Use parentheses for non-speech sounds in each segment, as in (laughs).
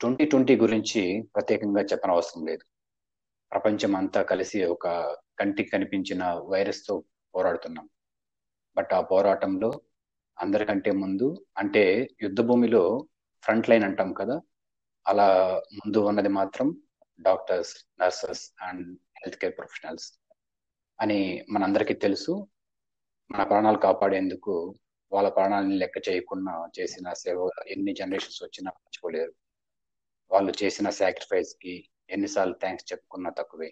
Twenty twenty గురించి ప్రత్యేకంగా చెప్పనవసరం లేదు. ప్రపంచం అంతా కలిసి ఒక కంటికి కనిపించిన వైరస్తో పోరాడుతున్నాం. బట్ ఆ పోరాటంలో అందరికంటే ముందు అంటే యుద్ధ భూమిలో ఫ్రంట్ లైన్ అంటాం కదా అలా ముందు ఉన్నది మాత్రం doctors nurses and health care professionals అని మనందరికీ తెలుసు. మన ప్రాణాలు కాపాడేందుకు వాళ్ళ ప్రాణాలని లెక్క చేయకుండా చేసిన సేవ ఎన్ని జనరేషన్స్ వచ్చినా మర్చిపోలేరు. వాళ్ళు చేసిన సాక్రిఫైస్ కి ఎన్నిసార్లు థ్యాంక్స్ చెప్పుకున్నా తక్కువే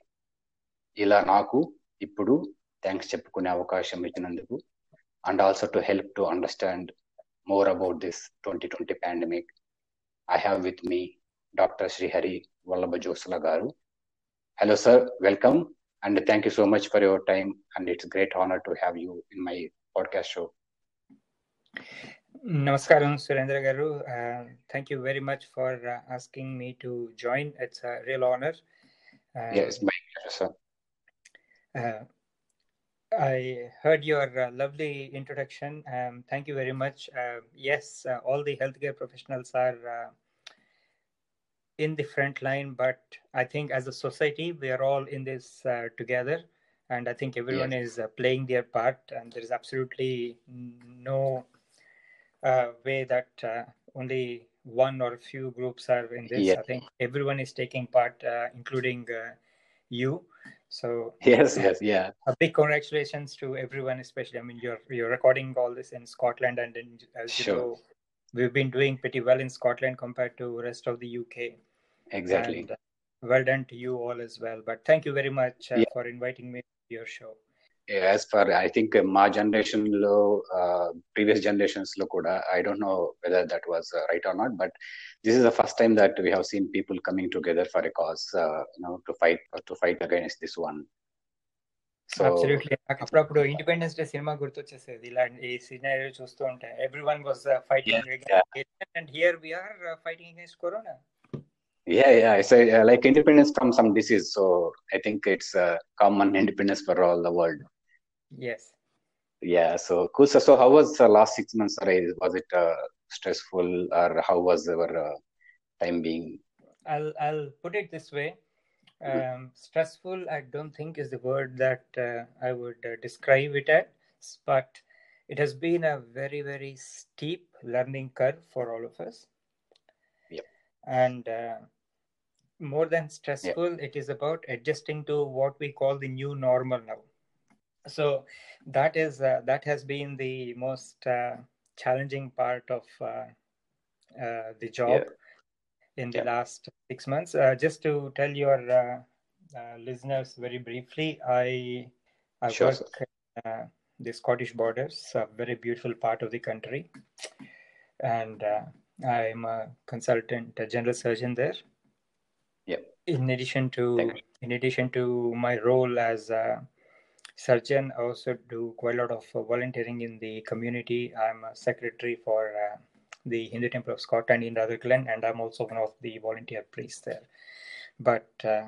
ఇలా నాకు ఇప్పుడు థ్యాంక్స్ చెప్పుకునే అవకాశం ఇచ్చినందుకు and also to help to understand more about this twenty twenty pandemic I have with me doctor Srihari Vallabha Josula garu hello sir welcome and thank you so much for your time and it's a great honor to have you in my podcast show Namaskaram, Surendra Garu. Uh, thank you very much for uh, asking me to join. It's a real honor. Uh, yes my pleasure sir uh, I heard your uh, lovely introduction. Um, thank you very much. Uh, yes, uh, all the healthcare professionals are uh, in the front line, but I think as a society, we are all in this uh, together. And I think everyone is uh, playing their part, and there is absolutely no uh, way that uh, only one or a few groups are in this. Yeah. I think everyone is taking part, uh, including uh, you. So yes yes yeah a big congratulations to everyone, especially. I mean, you're you're recording all this in Scotland, and in, as Sure. you know, we've been doing pretty well in Scotland compared to rest of the UK. exactly And uh, well done to you all as well. But thank you very much uh, Yeah. for inviting me to your show as far i think uh, మా generation లో previous generations లో కూడా I don't know whether that was right are not but this is the first time that we have seen people coming together for a cause no to fight to fight against this one so absolutely నాకు అప్పుడప్పుడు independence day cinema గుర్తొచ్చేసేది ఇలాంటి ఈ scenario చూస్తూ ఉంటే every one was fighting and here we are fighting against corona Yeah, yeah. It's a, uh, like independence from some disease. So I think it's uh, common independence for all the world. Yes Yeah. So cool. So, so how was the last six months? Was it uh, stressful, or how was our uh, time being? I'll I'll put it this way. Um, stressful, I don't think is the word that uh, I would uh, describe it as, but it has been a very very steep learning curve for all of us. Yep. And uh, more than stressful, it is about adjusting to what we call the new normal now. So that is uh, that has been the most uh, challenging part of uh, uh, the job in the Yeah. last six months. Uh, just to tell your uh, uh, listeners very briefly, I I Sure, work uh, the Scottish borders, a very beautiful part of the country, and uh, I'm a consultant, a general surgeon there. Yep. In addition to in addition to my role as a surgeon, I also do quite a lot of volunteering in the community. I'm a secretary for uh, the Hindu Temple of Scotland in Rutherglen, and I'm also one of the volunteer priests there. But uh,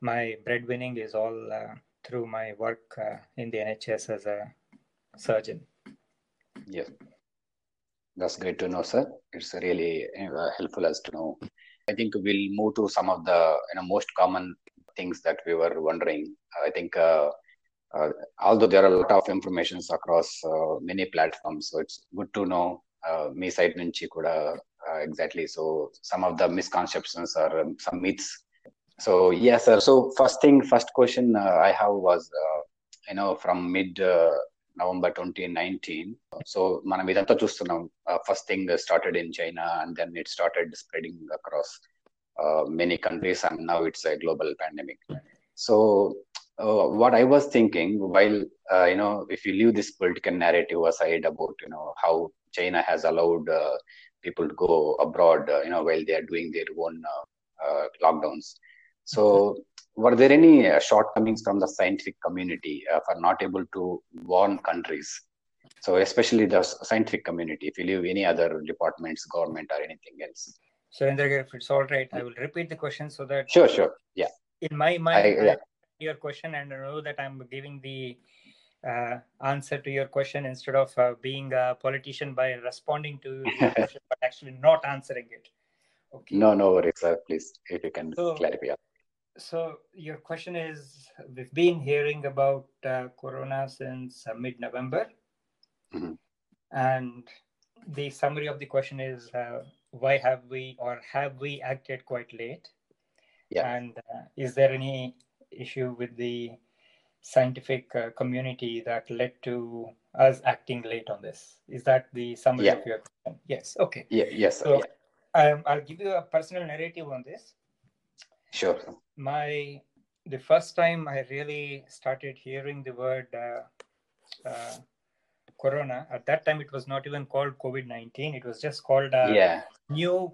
my breadwinning is all uh, through my work uh, in the NHS as a surgeon. Yes. That's great to know, sir. It's really uh, helpful as to know. I think we'll move to some of the you know most common things that we were wondering. I think uh, although there are a lot of informations across uh, many platforms, so it's good to know uh, me side నుంచి కూడా uh, exactly. So some of the misconceptions or um, some myths. So yes, sir. So first thing, first question uh, I have was uh, you know from mid uh, November twenty nineteen so మనం ఇదంతా చూస్తున్నాం first thing started in China and then it started spreading across many countries and now it's a global pandemic so what I was thinking while uh, you know if you leave this political narrative aside about you know how China has allowed uh, people to go abroad uh, you know while they are doing their own uh, uh, lockdowns. So were there any uh, shortcomings from the scientific community uh, for not able to warn countries? So especially the scientific community if you leave any other departments government or anything else. Surendra, if it's all right, I will repeat the question so that sure sure. Yeah. in my mind, I, yeah. Your question and I know that I'm giving the uh, answer to your question instead of uh, being a politician by responding to your (laughs) question, but actually not answering it. Okay. No, no worries, sir. Please, if you can So- clarify. So your question is, we've been hearing about uh, Corona since uh, mid-November, Mhm. and the summary of the question is, uh, why have we or have we acted quite late? Yeah. And uh, is there any issue with the scientific uh, community that led to us acting late on this? Is that the summary Yeah. of your question? Yes. Okay. Yeah, yes. So- yeah. Um, I'll give you a personal narrative on this. Sure. my the first time I really started hearing the word uh, uh, corona at that time it was not even called COVID nineteen. It was just called uh, yeah. new.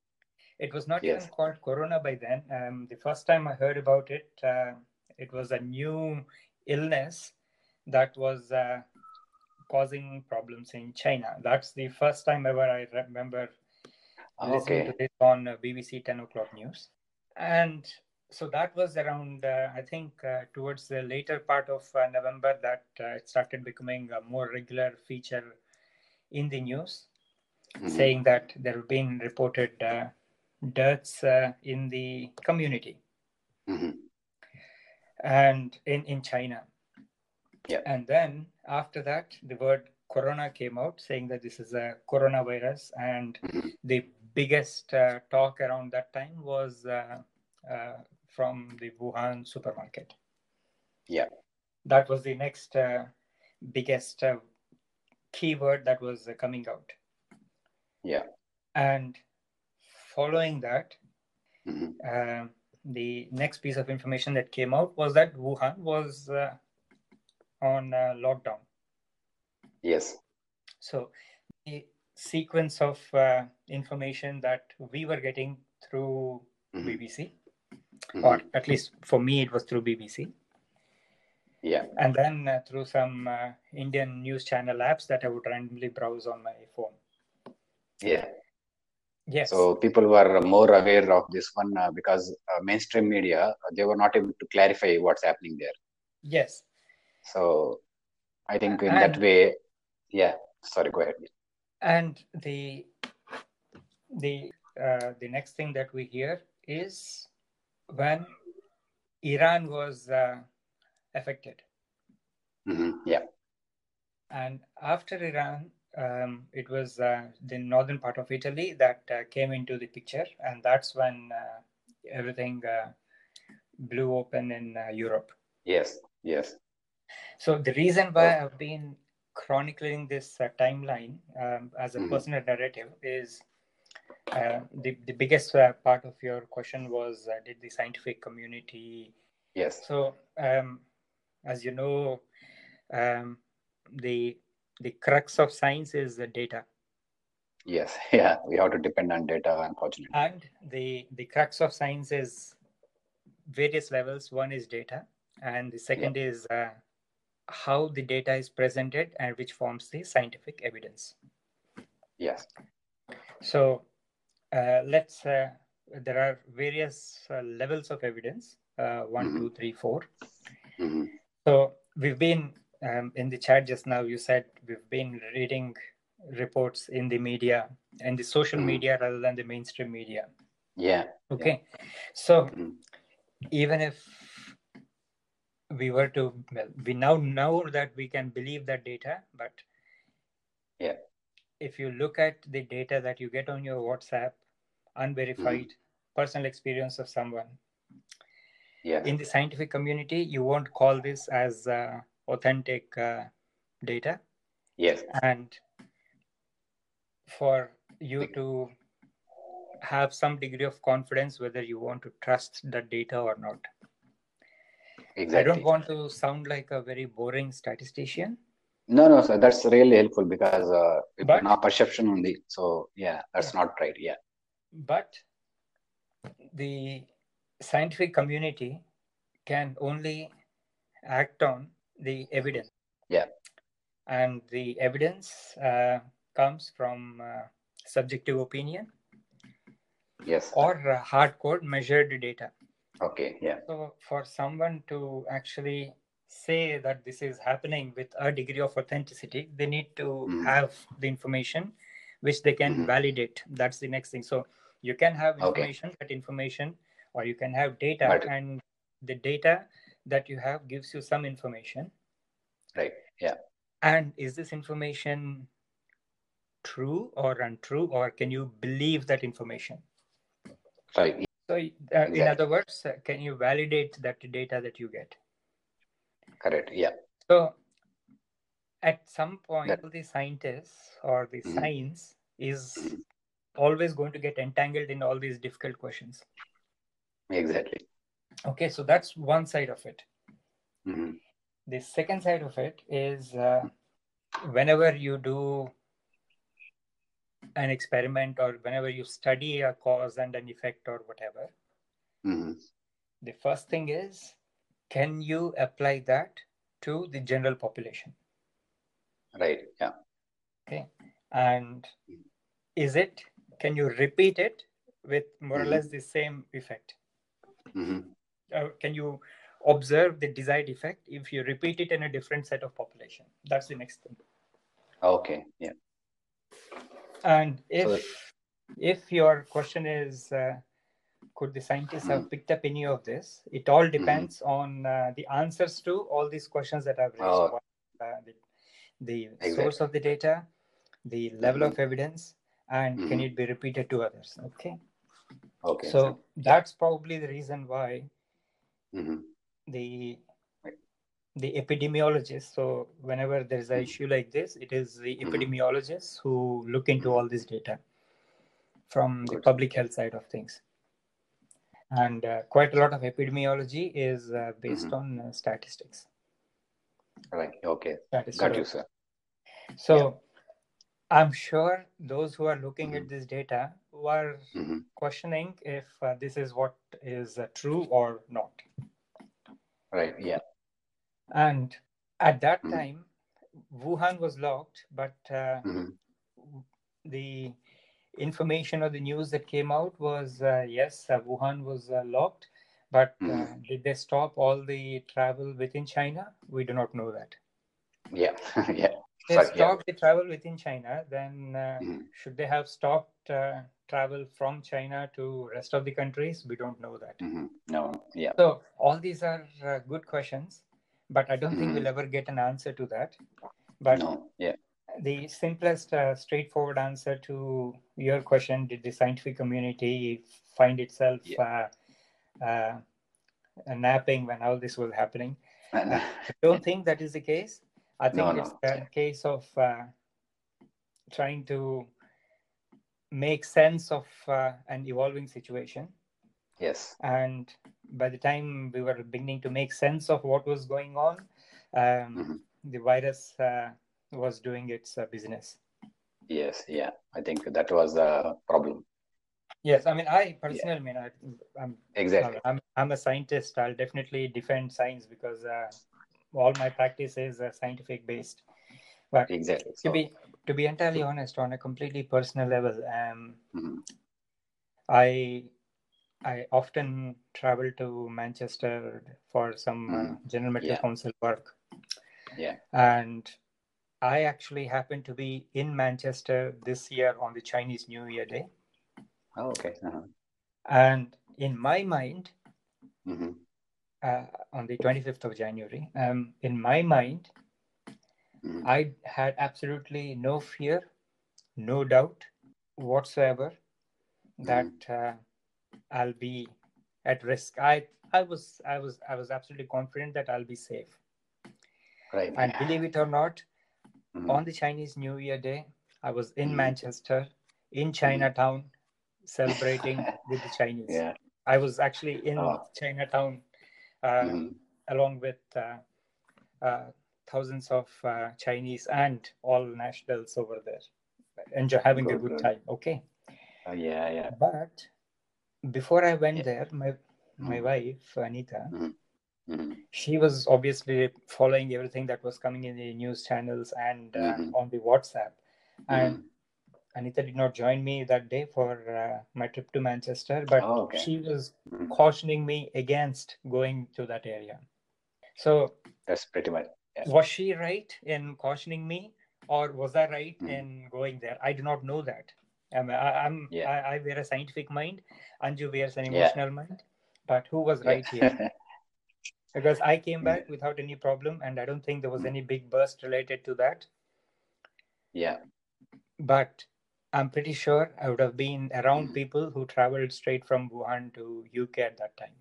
It was not Yes. even called corona by then. Um, the first time I heard about it, uh, it was a new illness that was uh, causing problems in China. That's the first time ever I remember listening Okay. to this on uh, BBC 10 o'clock news. And so that was around, uh, I think, uh, towards the later part of uh, November that uh, it started becoming a more regular feature in the news, Mhm. saying that there have been reported uh, deaths uh, in the community Mhm. And in, in China. Yeah. And then after that, the word corona came out saying that this is a coronavirus and Mhm. the biggest uh, talk around that time was uh, uh, from the Wuhan supermarket. Yeah. That was the next uh, biggest uh, keyword that was uh, coming out. Yeah. And following that, Mhm. The next piece of information that came out was that Wuhan was uh, on uh, lockdown. Yes. So the sequence of uh, information that we were getting through Mhm. BBC, Mhm. or at least for me, it was through BBC, Yeah. and then uh, through some uh, Indian news channel apps that I would randomly browse on my phone. Yeah. Yes. So people were more aware of this one uh, because uh, mainstream media uh, they were not able to clarify what's happening there. yes. So I think in that way, yeah. Sorry, go ahead. And the the uh, the next thing that we hear is when Iran was uh, affected. Mhm. Yeah. And after Iran, um, it was uh, the northern part of Italy that uh, came into the picture, and that's when uh, everything uh, blew open in uh, Europe. Yes. Yes. So the reason why. I've been chronicling this uh, timeline um, as a Mhm. personal narrative is uh, the the biggest uh, part of your question was uh, did the scientific community Yes. So, um, as you know, um, the the crux of science is the data, Yes. (laughs) Yeah. We have to depend on data, unfortunately. and the the crux of science is various levels. One is data, and the second is uh, how the data is presented and which forms the scientific evidence. Yes. So, uh, let's. Uh, there are various uh, levels of evidence. Uh, one, Mhm. two, three, four. Mhm. So we've been um, in the chat just now. You said we've been reading reports in the media and the social Mhm. media rather than the mainstream media. Yeah. Okay, so Mhm. even if we were to, well, we now know that we can believe that data, but Yeah. if you look at the data that you get on your WhatsApp, unverified personal experience of someone, Yeah. in the scientific community, you won't call this as uh, authentic uh, data. Yes. And for you to have some degree of confidence whether you want to trust that data or not. Exactly. I don't want to sound like a very boring statistician, No, no, sir. That's really helpful because uh, But- perception only. So yeah, that's not right. Yeah. but the scientific community can only act on the evidence. Yeah. And the evidence uh, comes from uh, subjective opinion Yes. or uh, hardcore measured data. Okay. Yeah. So, for someone to actually say that this is happening with a degree of authenticity, they need to Mhm. have the information which they can Mhm. validate. That's the next thing. So, You can have Okay. information, that information, or you can have data, But- and the data that you have gives you some information. Right. Yeah. And is this information true or untrue, or can you believe that information? Right. So, uh, in other words, uh, can you validate that data that you get? Correct. Yeah. So, at some point, That- the scientists or the Mhm. science is always going to get entangled in all these difficult questions. Exactly. Okay, so that's one side of it. hmm The second side of it is uh, whenever you do an experiment or whenever you study a cause and an effect or whatever, hmm the first thing is can you apply that to the general population? Right. Yeah. Okay, and is it can you repeat it with more or Mhm. less the same effect? hmm uh, can you observe the desired effect if you repeat it in a different set of population that's the next thing Okay. Yeah. and if So- if your question is uh, could the scientists have Mhm. picked up any of this it all depends on uh, the answers to all these questions that i've raised Oh. Uh, the, the Exactly. source of the data the level Mhm. of evidence and can Mhm. it be repeated to others okay Okay. so that's probably the reason why hmm the the epidemiologists so whenever there's an Mhm. issue like this it is the Mhm. epidemiologists who look into Mhm. all this data from the public health side of things and uh, quite a lot of epidemiology is uh, based Mhm. on uh, statistics Right. Okay. statistics Got you, sir. so i'm sure those who are looking at Mhm. this data were hmm questioning if uh, this is what is uh, true or not Right. Yeah. And at that Mhm. time, Wuhan was locked, but uh, hmm the information or the news that came out was uh, yes, uh, Wuhan was uh, locked, but uh, Mhm. did they stop all the travel within China? We do not know that. Yeah. (laughs) yeah. If they Sorry, yeah. stopped the travel within China, then uh, Mhm. should they have stopped uh, travel from China to rest of the countries? We don't know that. hmm No. Yeah. So all these are uh, good questions, but I don't think Mhm. we'll ever get an answer to that. But no. Yeah. the simplest, uh, straightforward answer to your question: Did the scientific community find itself uh, uh, napping when all this was happening? I don't think that is the case. I think No, it's no. a case of uh, trying to make sense of uh, an evolving situation. yes. And by the time we were beginning to make sense of what was going on, um, Mhm. the virus uh, was doing its uh, business. Yes. Yeah. I think that was the problem. Yes, I mean, I personally, I mean, I, I'm, Exactly. I'm, I'm a scientist. I'll definitely defend science because uh, all my practice is uh, scientific based. But Exactly. to So, be to be entirely honest, on a completely personal level, um, mhm. I I often travel to Manchester for some uh, Mhm. General Medical Yeah. Council work. Yeah. And I actually happened to be in Manchester this year on the Chinese New Year Day. Oh, okay. Uh-huh. And in my mind, hmm uh, on the 25th of January, um, in my mind, hmm I had absolutely no fear, no doubt whatsoever that uh, I'll be at risk. I I was I was I was absolutely confident that I'll be safe. Right. And believe it or not, Mhm. on the Chinese New Year day, I was in Mhm. Manchester, in Chinatown, celebrating (laughs) with the Chinese. Yeah. I was actually in Oh. Chinatown uh, Mhm. along with uh, uh, thousands of uh, Chinese and all nationals over there, enjoy having a Good, good good. time. Okay, Oh, yeah. Yeah. but before I went Yeah. there, my my Mhm. wife Anita, hmm she was obviously following everything that was coming in the news channels and uh, Mhm. on the WhatsApp, and Mhm. Anita did not join me that day for uh, my trip to Manchester, but Oh, okay. she was Mhm. cautioning me against going to that area. So That's pretty much. Yeah. was she right in cautioning me or was i right Mhm. in going there i do not know that I'm, I, I'm Yeah. I, I wear a scientific mind. Anju wears an Yeah. emotional mind. But who was right here? (laughs) Because I came Yeah. back without any problem, and I don't think there was any big burst related to that. yeah. But I'm pretty sure I would have been around Mhm. people who traveled straight from Wuhan to UK at that time.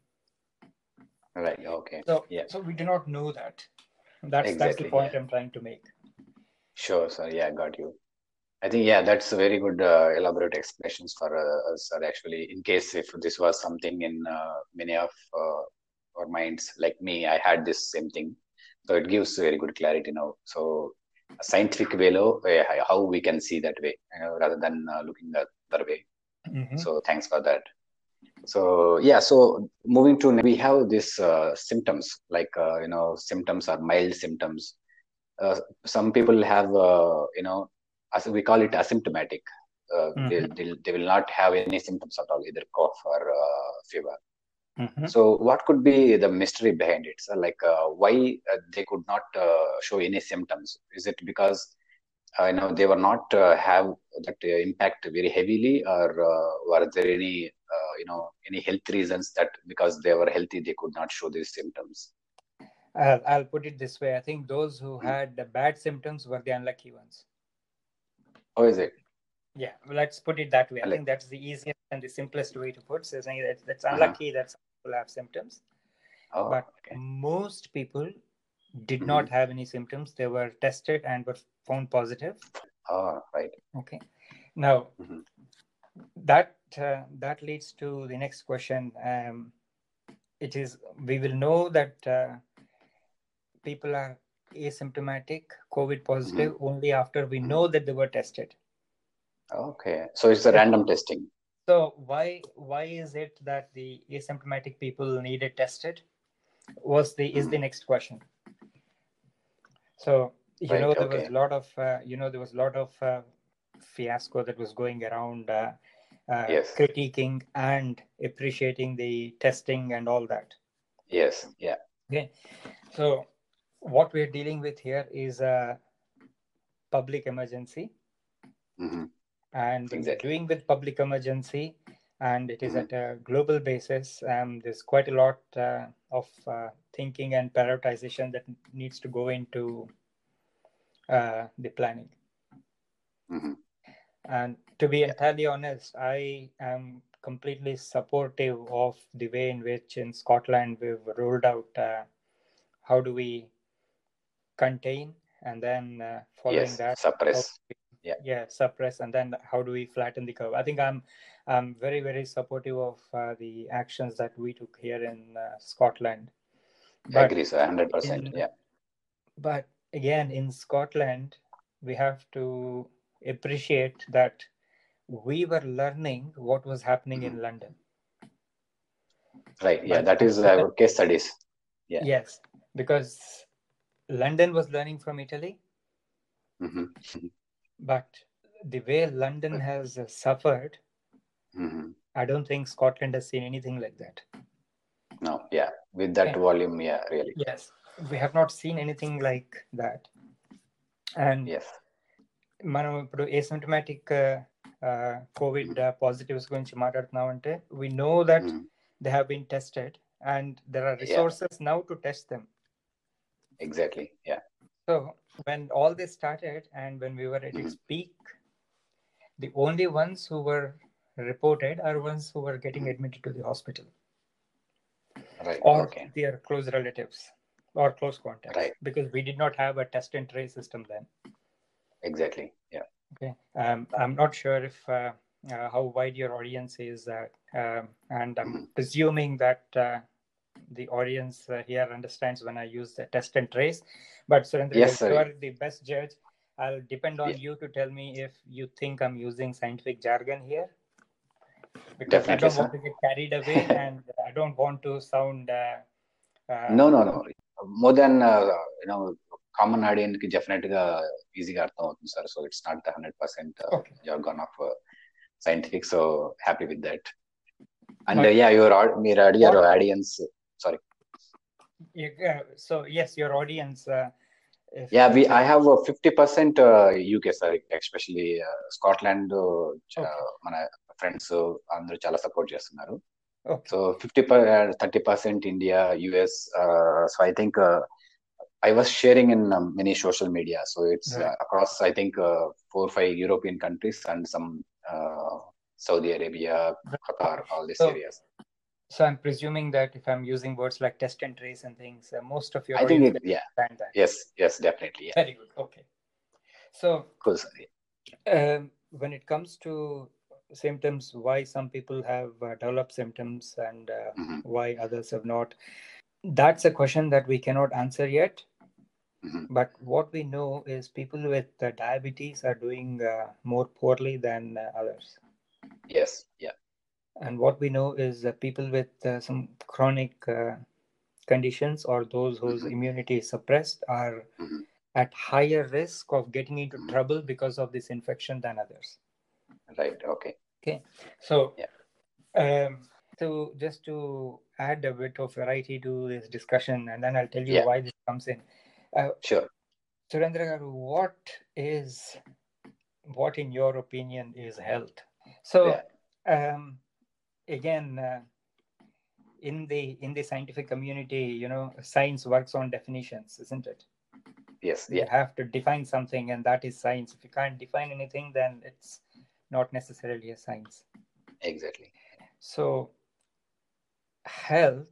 Right. Okay. So, Yeah. so we do not know that. That's that's the point yeah. I'm trying to make. Sure, sir. Yeah, got you. I think, yeah, that's a very good uh, elaborate explanations for uh, us, sir. Actually, in case if this was something in uh, many of uh, our minds, like me, I had this same thing. So it gives very good clarity now. So a scientific way, uh, how we can see that way, rather than uh, looking the other way. Mhm. So thanks for that. So yeah, so moving to we have these uh, symptoms like uh, you know symptoms are mild symptoms. Uh, some people have uh, you know as we call it asymptomatic. Uh, they, they they will not have any symptoms at all, either cough or uh, fever. Mhm. So what could be the mystery behind it? So like uh, why they could not uh, show any symptoms? Is it because you know they were not uh, have that uh, impact very heavily, or uh, were there any uh, you know any health reasons that because they were healthy they could not show these symptoms? I'll, I'll put it this way. I think those who Hmm. had the bad symptoms were the unlucky ones. How is it? Yeah, well, let's put it that way. I Like- think that's the easiest and the simplest way to put. So saying that that's Uh-huh. unlucky that some people have symptoms, Oh, but okay. most people did Mhm. not have any symptoms. They were tested and were found positive. Oh, right. Okay. Now Mhm. that uh, that leads to the next question. Um, it is we will know that uh, people are asymptomatic COVID positive Mm-hmm. only after we know that they were tested. Okay. So it's a random testing. So why why is it that the asymptomatic people needed tested? Was the is the next question. So you Right, know there was a lot of uh, you know there was a lot of uh, fiasco that was going around uh, uh, Yes. critiquing and appreciating the testing and all that. Yes. Yeah. Okay, so what we're dealing with here is a public emergency hmm and we're Exactly. doing with public emergency and it is Mhm. at a global basis um, there's quite a lot uh, of uh, thinking and prioritization that needs to go into uh, the planning hmm and to be entirely honest i am completely supportive of the way in which in scotland we've rolled out uh, how do we contain and then uh, following Yes. that Suppress. Yeah. yeah suppress and then how do we flatten the curve i think i'm i'm very very supportive of uh, the actions that we took here in uh, scotland but Agree, sir. Hundred percent. Yeah. but again in scotland we have to appreciate that we were learning what was happening in london Right. Yeah. but That is uh, case studies. Yeah. yes because london was learning from italy hmm but the way london has uh, suffered hmm i don't think scotland has seen anything like that No. Yeah. With that Okay. volume. Yeah. Really. yes we have not seen anything like that and Yes. మనం ఇప్పుడు asymptomatic Covid positives గురించి మాట్లాడుతున్నాం అంటే we know that Mhm. They have been tested and there are Yeah. Resources now to test them Exactly. Yeah. So when all this started and when we were at its peak the only ones who were reported are ones who were getting admitted to the hospital Right. or Okay. their close relatives or close contacts Right. because we did not have a test and trace system then Exactly. Yeah. Okay. Um, I'm not sure if uh, uh, how wide your audience is, uh, um, and I'm Mhm. presuming that uh, the audience uh, here understands when I use the test and trace. But Surendra, Yes, you are the best judge. I'll depend on Yeah. you to tell me if you think I'm using scientific jargon here, because I Definitely, don't sir. want to get carried away, (laughs) and I don't want to sound. Uh, uh, No, no, no. More than you know common ఆడియన్స్కి డెఫినెట్గా ఈజీగా అర్థం అవుతుంది sir so it's not the hundred percent jargon of scientific so happy with that and yeah your మీరు అడిగారు audience sorry so yes your audience yeah we I have fifty percent UK sir especially Scotland మన friends అందరూ చాలా support చేస్తున్నారు. Okay. So 50 uh, 30 percent India, US. Uh, so I think uh, I was sharing in um, many social media. So it's uh, right. uh, across I think uh, four or five European countries and some Saudi Arabia, Qatar, all these so, areas. So I'm presuming that if I'm using words like test and trace and things, most of your I think it, yeah. Yes, yes, definitely. Yeah. Very good. Okay. So cool. Um, when it comes to symptoms why some people have uh, developed symptoms and uh, mm-hmm. why others have not. That's a question that we cannot answer yet. Mm-hmm. but what we know is people with uh, diabetes are doing uh, more poorly than uh, others. Yes yeah. And what we know is people with uh, some chronic conditions or those whose mm-hmm. immunity is suppressed are mm-hmm. at higher risk of getting into mm-hmm. trouble because of this infection than others. Right okay okay so yeah. um so just to add a bit of variety to this discussion and then i'll tell you yeah. why this comes in uh, sure surendra what is what in your opinion is health so yeah. um, again uh, in the in the scientific community you know science works on definitions isn't it yes yeah. you have to define something and that is science if you can't define anything then it's not necessarily a science. Exactly. So health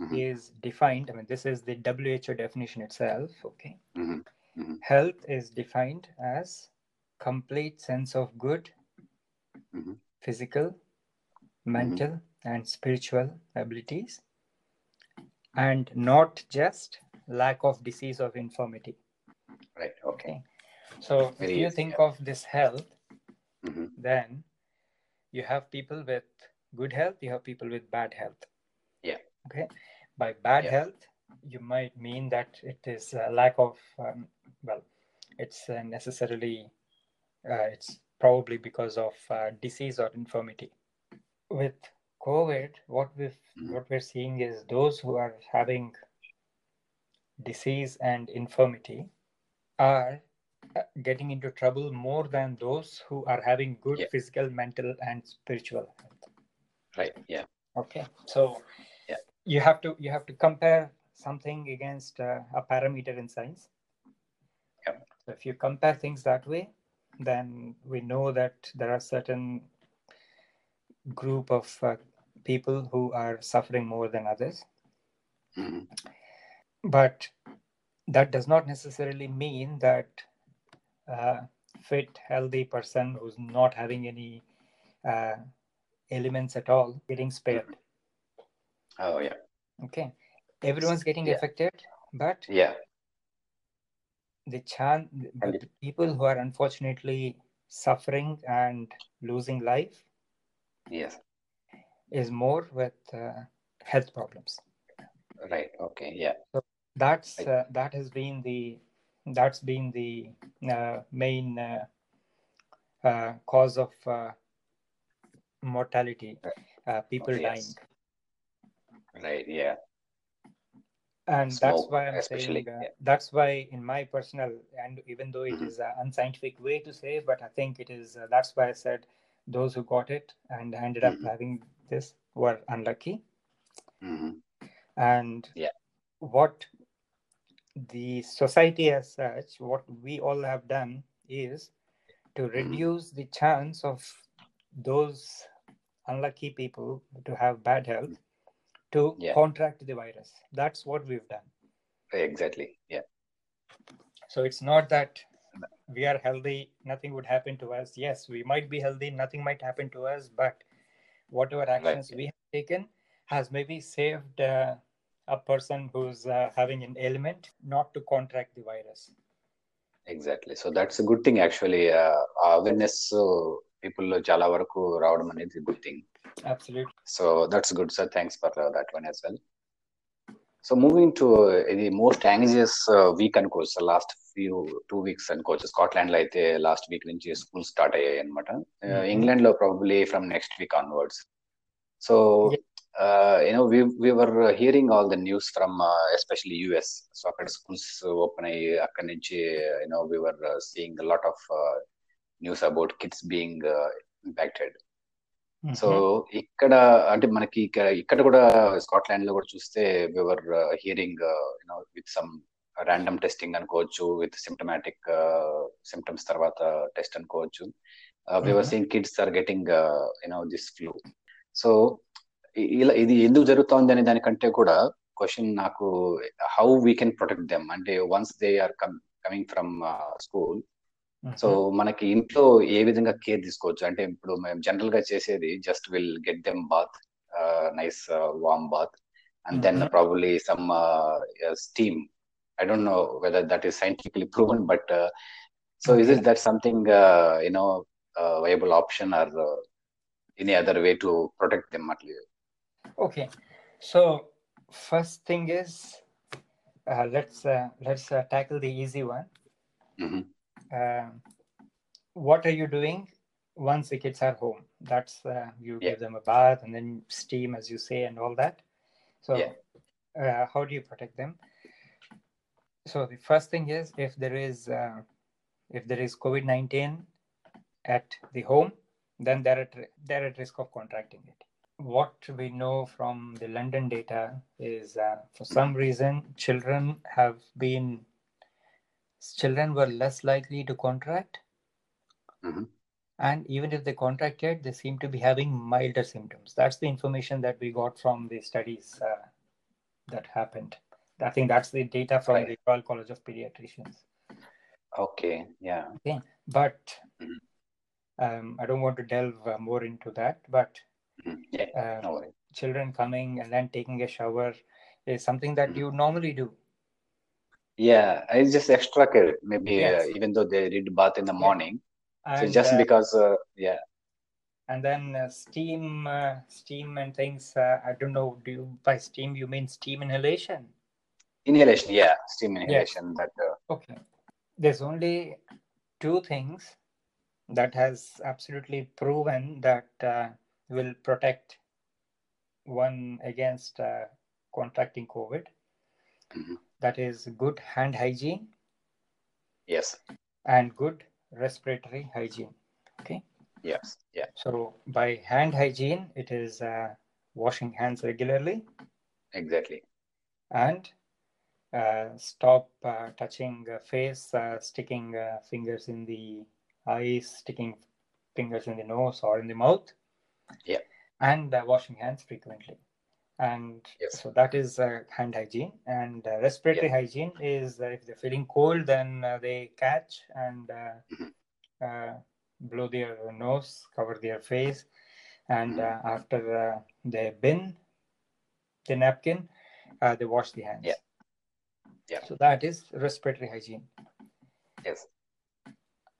mm-hmm. is defined i mean this is the who definition itself okay? Mm-hmm. Mm-hmm. health is defined as complete sense of good mm-hmm. physical mm-hmm. mental and spiritual abilities and not just lack of disease or infirmity. Right okay. So if you think of this health then you have people with good health, you have people with bad health. Yeah. Okay. By bad Yeah. health, you might mean that it is a lack of, um, well, it's uh, necessarily, uh, it's probably because of uh, disease or infirmity. With COVID, what we've Mhm. what we're seeing is those who are having disease and infirmity are uh, getting into trouble more than those who are having good yeah. physical, mental, and spiritual health. Right. Yeah. Okay. So yeah. you have to you have to compare something against uh, a parameter in science. Yeah. So if you compare things that way, then we know that there are certain group of uh, people who are suffering more than others. Mm-hmm. But that does not necessarily mean that uh, fit, healthy person who's not having any uh, at all getting spared. Oh, yeah. Okay. Everyone's getting yeah. affected, but yeah, the chance the people who are unfortunately suffering and losing life, yes, is more with uh, health problems. Right. Okay. Yeah. So that's uh, that has been the that's been the uh, main uh, uh, cause of mortality, people oh, yes. dying. Right. Yeah. And that's why I'm saying yeah. that's why, in my personal, and even though it mm-hmm. is an unscientific way to say, but I think it is. that's why I said those who got it and ended up mm-hmm. having this were unlucky. Mm-hmm. And yeah. what the society as such, what we all have done is to mm-hmm. reduce the chance of those unlucky people to have bad health to yeah. contract the virus. That's what we've done. Exactly. Yeah. So it's not that we are healthy, nothing would happen to us. Yes, we might be healthy, nothing might happen to us, but whatever actions right. we have taken has maybe saved uh, a person who's uh, having an ailment not to contract the virus. Exactly so that's good thing actually awareness people లో చాలా వరకు రావడం అనేది good thing Absolutely. So that's good sir thanks for that one as well so moving to ఇది most anxious week అనుకోవచ్చు sir last few two weeks అనుకోవచ్చు Scotland లో అయితే లాస్ట్ వీక్ నుంచి స్కూల్ స్టార్ట్ అయ్యాయి అనమాట Mhm. ఇంగ్లాండ్ లో probably from next week onwards so Yeah. Uh, you know, we we were hearing all the news from uh, especially US. So అక్కడ schools open అయ్యి అక్కడి నుంచి you know we were uh, seeing a lot of uh, news about kids being uh, impacted. So ఇక్కడ అంటే మనకి ఇక్కడ ఇక్కడ కూడా స్కాట్లాండ్లో కూడా చూస్తే we were hearing you know with some random testing అనుకోవచ్చు విత్ సిమ్టమాటిక్ సిమ్టమ్స్ తర్వాత టెస్ట్ అనుకోవచ్చు we were seeing kids are getting you know this flu so ఇలా ఇది ఎందుకు జరుగుతోంది అనే దానికంటే కూడా క్వశ్చన్ నాకు how we can protect them. అంటే once they are coming from school. So మనకి ఇంట్లో ఏ విధంగా కేర్ తీసుకోవచ్చు? అంటే ఇప్పుడు మేము జనరల్గా చేసేది just will get them bath nice warm bath. And then probably some steam. I don't know whether that is scientifically proven but so is is that something you know viable option or any other way to protect them at least Okay, so first thing is uh, let's uh, let's uh, tackle the easy one. Um, what are you doing once the kids are home? That's uh, you Yeah. give them a bath and then steam, as you say, and all that. So, Yeah. uh, how do you protect them? So the first thing is if there is uh, if there is COVID nineteen at the home, then they're at they're at risk of contracting it what we know from the London data is uh, for some reason children have been children were less likely to contract mm-hmm. and even if they contracted they seem to be having milder symptoms that's the information that we got from the studies uh, that happened i think that's the data from right. the royal college of pediatricians okay yeah okay. but mm-hmm. um, i don't want to delve uh, more into that but Mm-hmm. Yeah, uh, no. Children coming and then taking a shower is something that mm-hmm. you normally do. Yeah, it's just extra care. Maybe uh, yes. uh, even though they read bath in the morning, so just uh, because, uh, yeah. And then uh, steam, steam and things. I don't know. Do you, by steam you mean steam inhalation? Inhalation, yeah, steam inhalation. Yes. That okay. There's only two things that has absolutely proven that will protect one against uh, contracting covid. Mhm. that is good hand hygiene. Yes, and good respiratory hygiene. Okay? Yes, yeah, so by hand hygiene it is uh, washing hands regularly. Exactly. and uh, stop uh, touching uh, face, uh, sticking uh, fingers in the eyes, sticking fingers in the nose or in the mouth. Yeah. And uh, washing hands frequently. And Yes. so that is uh, hand hygiene. And uh, respiratory hygiene is uh, if they're feeling cold, then uh, they catch and uh, Mhm. uh, blow their nose, cover their face. And Mhm. uh, after uh, they bin the napkin, uh, they wash the hands. Yeah. Yeah. So that is respiratory hygiene. Yes,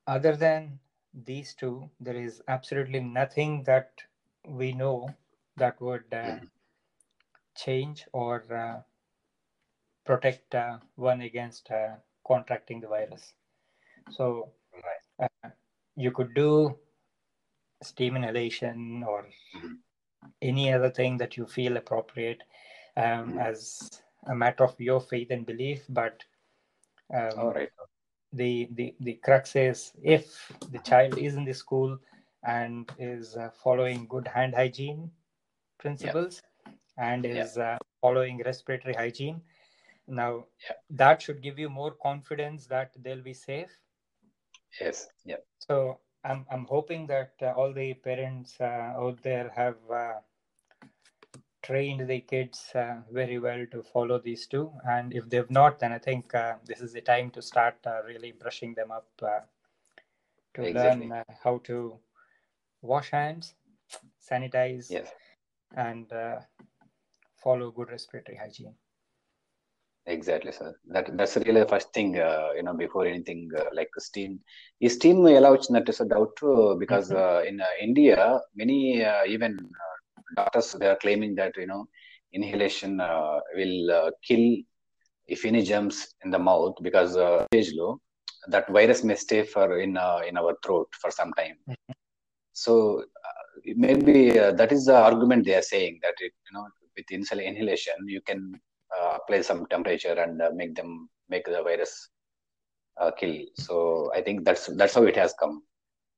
Other than these two, there is absolutely nothing that we know that would uh, change or uh, protect uh, one against uh, contracting the virus. So uh, you could do steam inhalation or Mhm. any other thing that you feel appropriate um, Mhm. as a matter of your faith and belief but um, All right. the, the the crux is if the child is in the school and is uh, following good hand hygiene principles and is uh, following respiratory hygiene. Now that should give you more confidence that they'll be safe. Yes, yeah, so I'm I'm hoping that uh, all the parents uh, out there have uh, trained the kids uh, very well to follow these two, and if they've not, then I think uh, this is the time to start uh, really brushing them up uh, to Exactly. learn uh, how to wash hands, sanitize, yes, and uh, follow good respiratory hygiene. exactly, sir. That that's really the first thing, uh, you know, before anything uh, like steam. ఈ steam ఎలా వచ్చినట్టు sir doubt because in India many even doctors they are claiming that you know inhalation will kill if any జమ్స్ in the mouth because stage లో that virus May stay for in in our throat for some So uh, maybe uh, that is the argument they are saying that it, you know with insulin inhalation you can uh, apply some temperature and uh, make them make the virus uh, kill. So I think that's that's how it has come.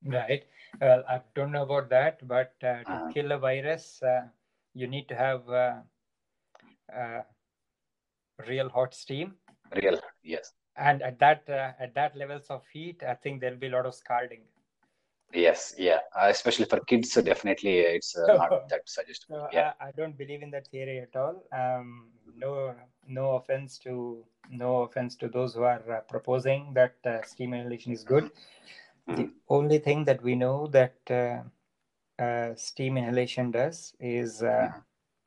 Right. Well, I don't know about that, but to uh-huh. kill a virus, you need to have real hot steam. Real, yes. And at that at that levels of heat, I think there'll be a lot of scalding yes, yeah. Uh, especially for kids, so definitely it's uh, not (laughs) that suggestible. So Yeah, I, I don't believe in that theory at all. Um, no, no offense to no offense to those who are uh, proposing that uh, steam inhalation is good. The Mhm. only thing that we know that uh, uh, steam inhalation does is uh, Mhm.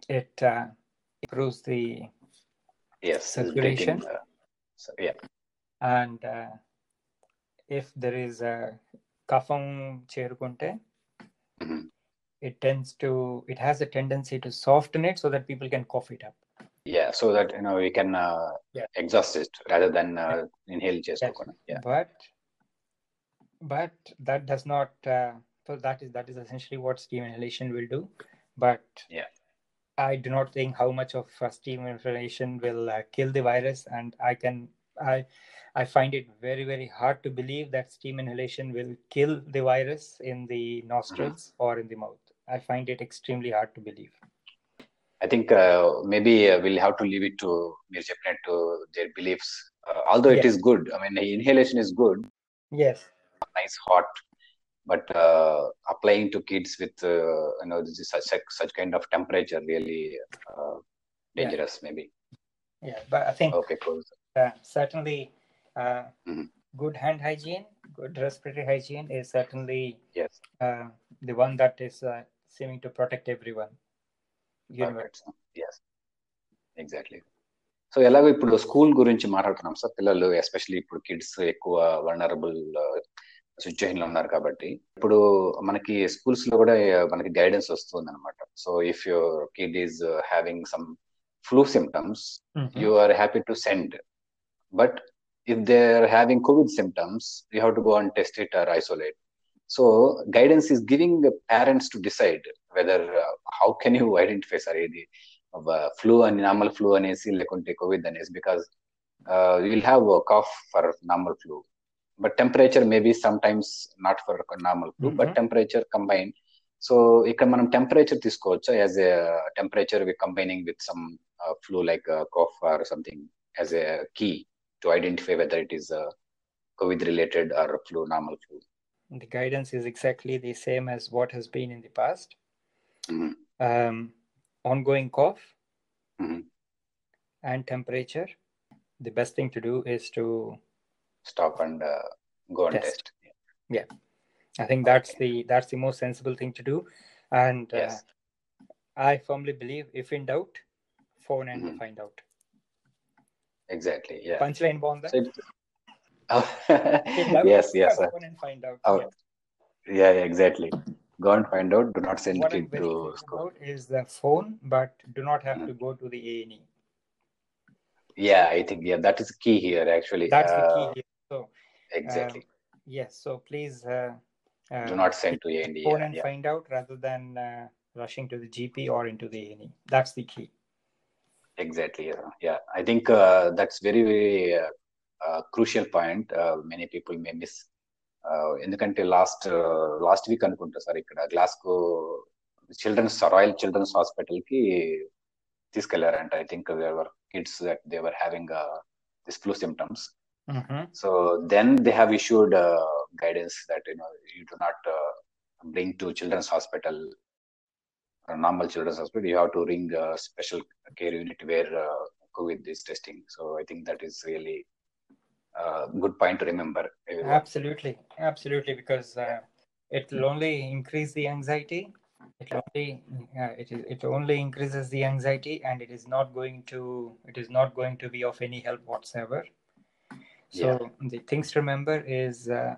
it uh, improves the yes. Circulation. so, yeah, and uh, if there is a కఫం చేరుకుంటే Mhm. it tends to it has a tendency to soften it so that people can cough it up yeah. So that you know we can uh, Yeah. exhaust it rather than uh, inhale చేసుకోకుండా. Yeah, but but that does not uh, so that is that is essentially what steam inhalation will do but Yeah. i do not think how much of uh, steam inhalation will uh, kill the virus and i can i I find it very, very hard to believe that steam inhalation will kill the virus in the nostrils mm-hmm. or in the mouth. I find it extremely hard to believe. I think uh, maybe uh, we'll have to leave it to Mirjapnet to their beliefs. Uh, although yes. it is good, I mean, inhalation is good. Yes. Nice hot, but uh, applying to kids with uh, you know such such kind of temperature really uh, dangerous, yeah. maybe. Yeah, but I think okay, cool. certainly Uh, mm-hmm. good hand hygiene, good respiratory hygiene is certainly yes. uh, the one that is uh, seeming to protect everyone. Yes, exactly. So ఎలాగో ఇప్పుడు school గురించి మాట్లాడుతున్నాం sir పిల్లలు especially ఇప్పుడు kids ఎక్కువ vulnerable సిచ్యువేషన్లో ఉన్నారు కాబట్టి. ఇప్పుడు మనకి స్కూల్స్లో కూడా uh, మనకి గైడెన్స్ వస్తుంది అనమాట so if your kid is having some flu symptoms you happy to send but But if they're having COVID symptoms, you have to go and test it or isolate. So guidance is giving the parents to decide whether uh, how can you identify sorry the uh, flu and normal flu అనేసి లేకుంటే COVID అనేసి because uh, you will have a cough for normal flu. But temperature may be sometimes not for normal flu, but Mhm. temperature combined. So ఇక్కడ మనం temperature తీసుకోవచ్చు as a temperature we combining with some flu like cough or something as a key to identify whether it is a COVID related or flu, normal flu. The guidance is exactly the same as what has been in the past. Mm-hmm. Um, ongoing cough mm-hmm. and temperature. The best thing to do is to stop and uh, go test. and test. Yeah, I think that's okay. the that's the most sensible thing to do. And uh, yes. uh, I firmly believe, if in doubt, phone and mm-hmm. find out exactly yeah. Punchline bond so oh, (laughs) yes yes go and find out. Oh, yeah. yeah. exactly. Go and find out. Do not send what to school. is the phone but do not have mm. to go to the a&e yeah i think yeah that is key here actually. That's uh, the key uh, here. so exactly. uh, yes so please uh, uh do not send to a&e phone yeah, and find out rather than uh, rushing to the gp or into the a&e that's the key Exactly. Yeah. yeah. I think uh, that's very, very uh, uh, crucial point. Uh, many people may miss. Uh, ఎందుకంటే last last week అనుకుంటా sir ఇక్కడ Glasgow children's royal children's hospital కి తీసుకెళ్లారంట I think they were kids that they were having this flu symptoms Mhm. So then they have issued guidance that you know you do not bring to children's hospital normal children's hospital, you have to ring a special care unit where uh, COVID is testing. So I think that is really a good point to remember. Absolutely, absolutely, because uh, it will only increase the anxiety. It only uh, it is it only increases the anxiety, and it is not going to it is not going to be of any help whatsoever. So the things to remember is uh,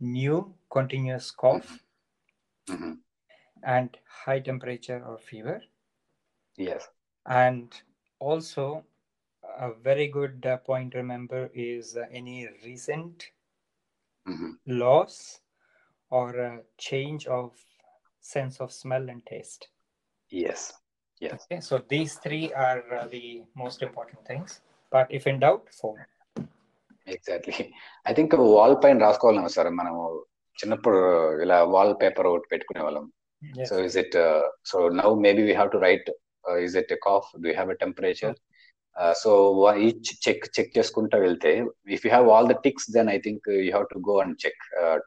new continuous cough Mhm and high temperature or fever, Yes. and also a very good uh, point to remember is uh, any recent Mhm. loss or a change of sense of smell and taste. Yes. Yes. Okay, so these three are uh, the most important things. But if in doubt, phone. Exactly I think wall పైన రాసుకోవాలి sir మనము చిన్నప్పుడు ఇలా wall paper ఒకటి పెట్టుకునే వాళ్ళం Yes. So is it so now maybe we have to right is it cough do have a temperature so each check check చేసుకుంటా వెళ్తే if you have all the ticks then I think you have to go and check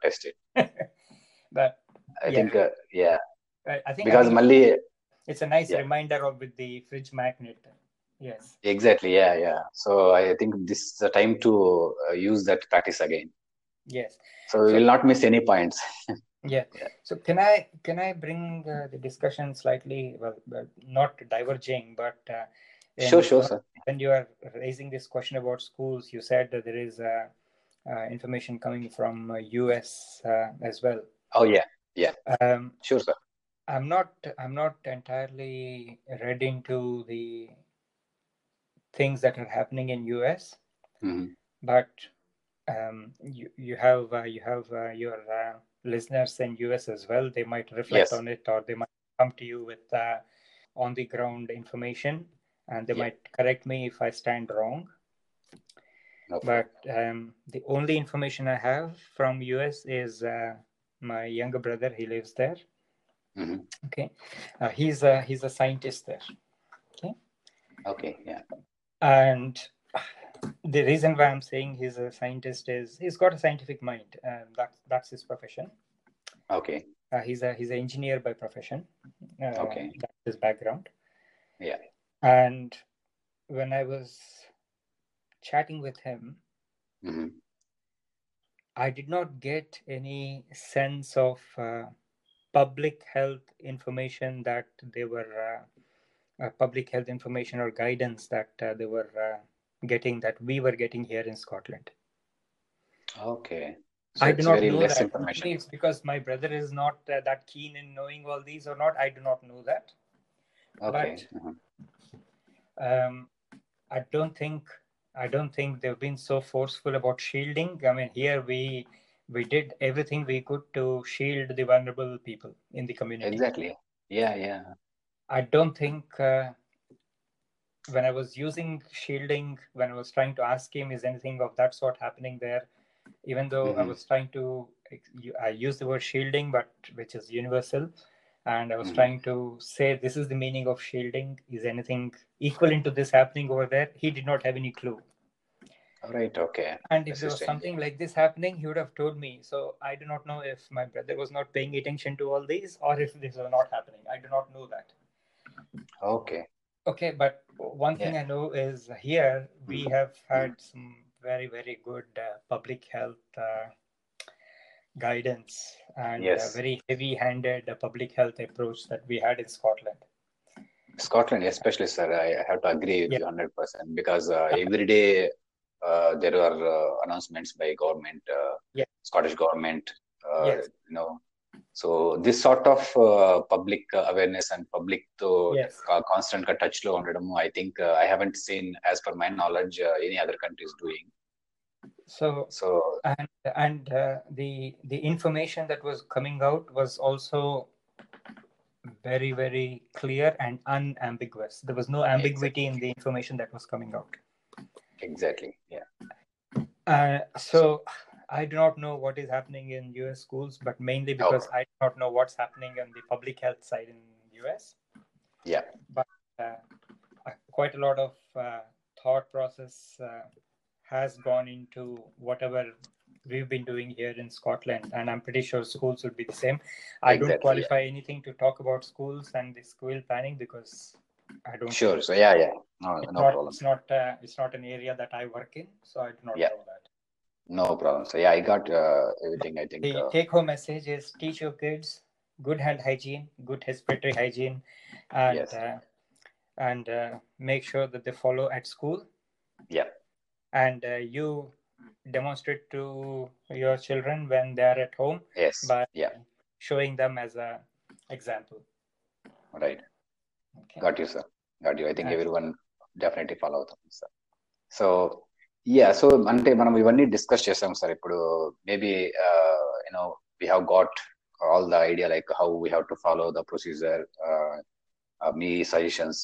test it (laughs) but I Yeah. Think yeah I, I think, I because think మళ్ళీ it's a nice Yeah. reminder of with the fridge magnet. Yes. Exactly yeah yeah so I think this the time to use that practice again Yes. So will not miss any points (laughs) Yeah. yeah. So can i can i bring uh, the discussion slightly well, uh, not diverging but uh, sure sure sir. when you are raising this question about schools you said that there is uh, uh, information coming from us as well. Oh yeah. Yeah. Um, sure sir. I'm not i'm not entirely read into the things that are happening in us mm-hmm. but um, you, you have you have your listeners in US as well. They might reflect yes. on it, or they might come to you with uh, on the ground information, and they yeah. might correct me if I stand wrong. Okay. But um, the only information I have from US is uh, my younger brother. He lives there. Mm-hmm. Okay, uh, he's a he's a scientist there. Okay. Okay. Yeah. And the reason why I'm saying he's a scientist is he's got a scientific mind, and that's that's his profession. Okay. Uh, he's a he's an engineer by profession. Uh, Okay. that's his background. Yeah. And when I was chatting with him, I did not get any sense of uh, public health information that they were uh, uh, public health information or guidance that uh, they were uh, getting that we were getting here in Scotland. Okay. So I do not know less that. information. It's because my brother is not uh, that keen in knowing all these or not. I do not know that. Okay. But, uh-huh. um, I don't think I don't think they've been so forceful about shielding. I mean, here we we did everything we could to shield the vulnerable people in the community. Exactly. Yeah, yeah. I don't think uh, when I was using shielding, when I was trying to ask him, is anything of that sort happening there? Even though mm-hmm. I was trying to, I use the word shielding, but which is universal. And I was mm-hmm. trying to say, this is the meaning of shielding. Is anything equivalent to this happening over there? He did not have any clue. Right, okay. And if there was something like this happening, he would have told me. So I do not know if my brother was not paying attention to all these or if this was not happening. I do not know that. Okay, Okay, but one thing I know is here we Mhm. have had some very, very good uh, public health uh, guidance and Yes. very heavy handed uh, public health approach that we had in Scotland. Scotland, especially, sir, I have to agree with Yeah. you 100% because uh, every day uh, there are uh, announcements by government, uh, Yeah. Scottish government, uh, Yes. you know So this sort of uh, public uh, awareness and public to Yes. uh, constant గా touch లో ఉండడం I think uh, I haven't seen as per my knowledge uh, any other countries doing. So So and and uh, the the information that was coming out was also very very clear and unambiguous. There was no ambiguity in the information that was coming out. exactly, yeah. Uh, so I do not know what is happening in US schools, but mainly because I do not know what's happening on the public health side in US. Yeah. But uh, quite a lot of uh, thought process uh, has gone into whatever we've been doing here in Scotland, and I'm pretty sure schools would be the same. I don't Exactly, qualify anything to talk about schools and the school planning because I don't. Sure. So yeah, yeah. No, It's no not, problem. It's not. Uh, it's not an area that I work in, so I do not Yeah. know that. No problem. So yeah, I got uh, everything. I think the uh, take home message is teach your kids good hand hygiene, good respiratory hygiene, and yes. uh, and uh, make sure that they follow at school. Yeah. And uh, you demonstrate to your children when they are at home. Yes. By yeah. showing them as a example. Right. Okay. Got you, sir. Got you. I think and everyone definitely follow them, sir. So yeah so అంటే మనం ఇవన్నీ discuss చేసాం sir. ఇప్పుడు maybe you know we have got all the idea like how we have to follow the procedure me suggestions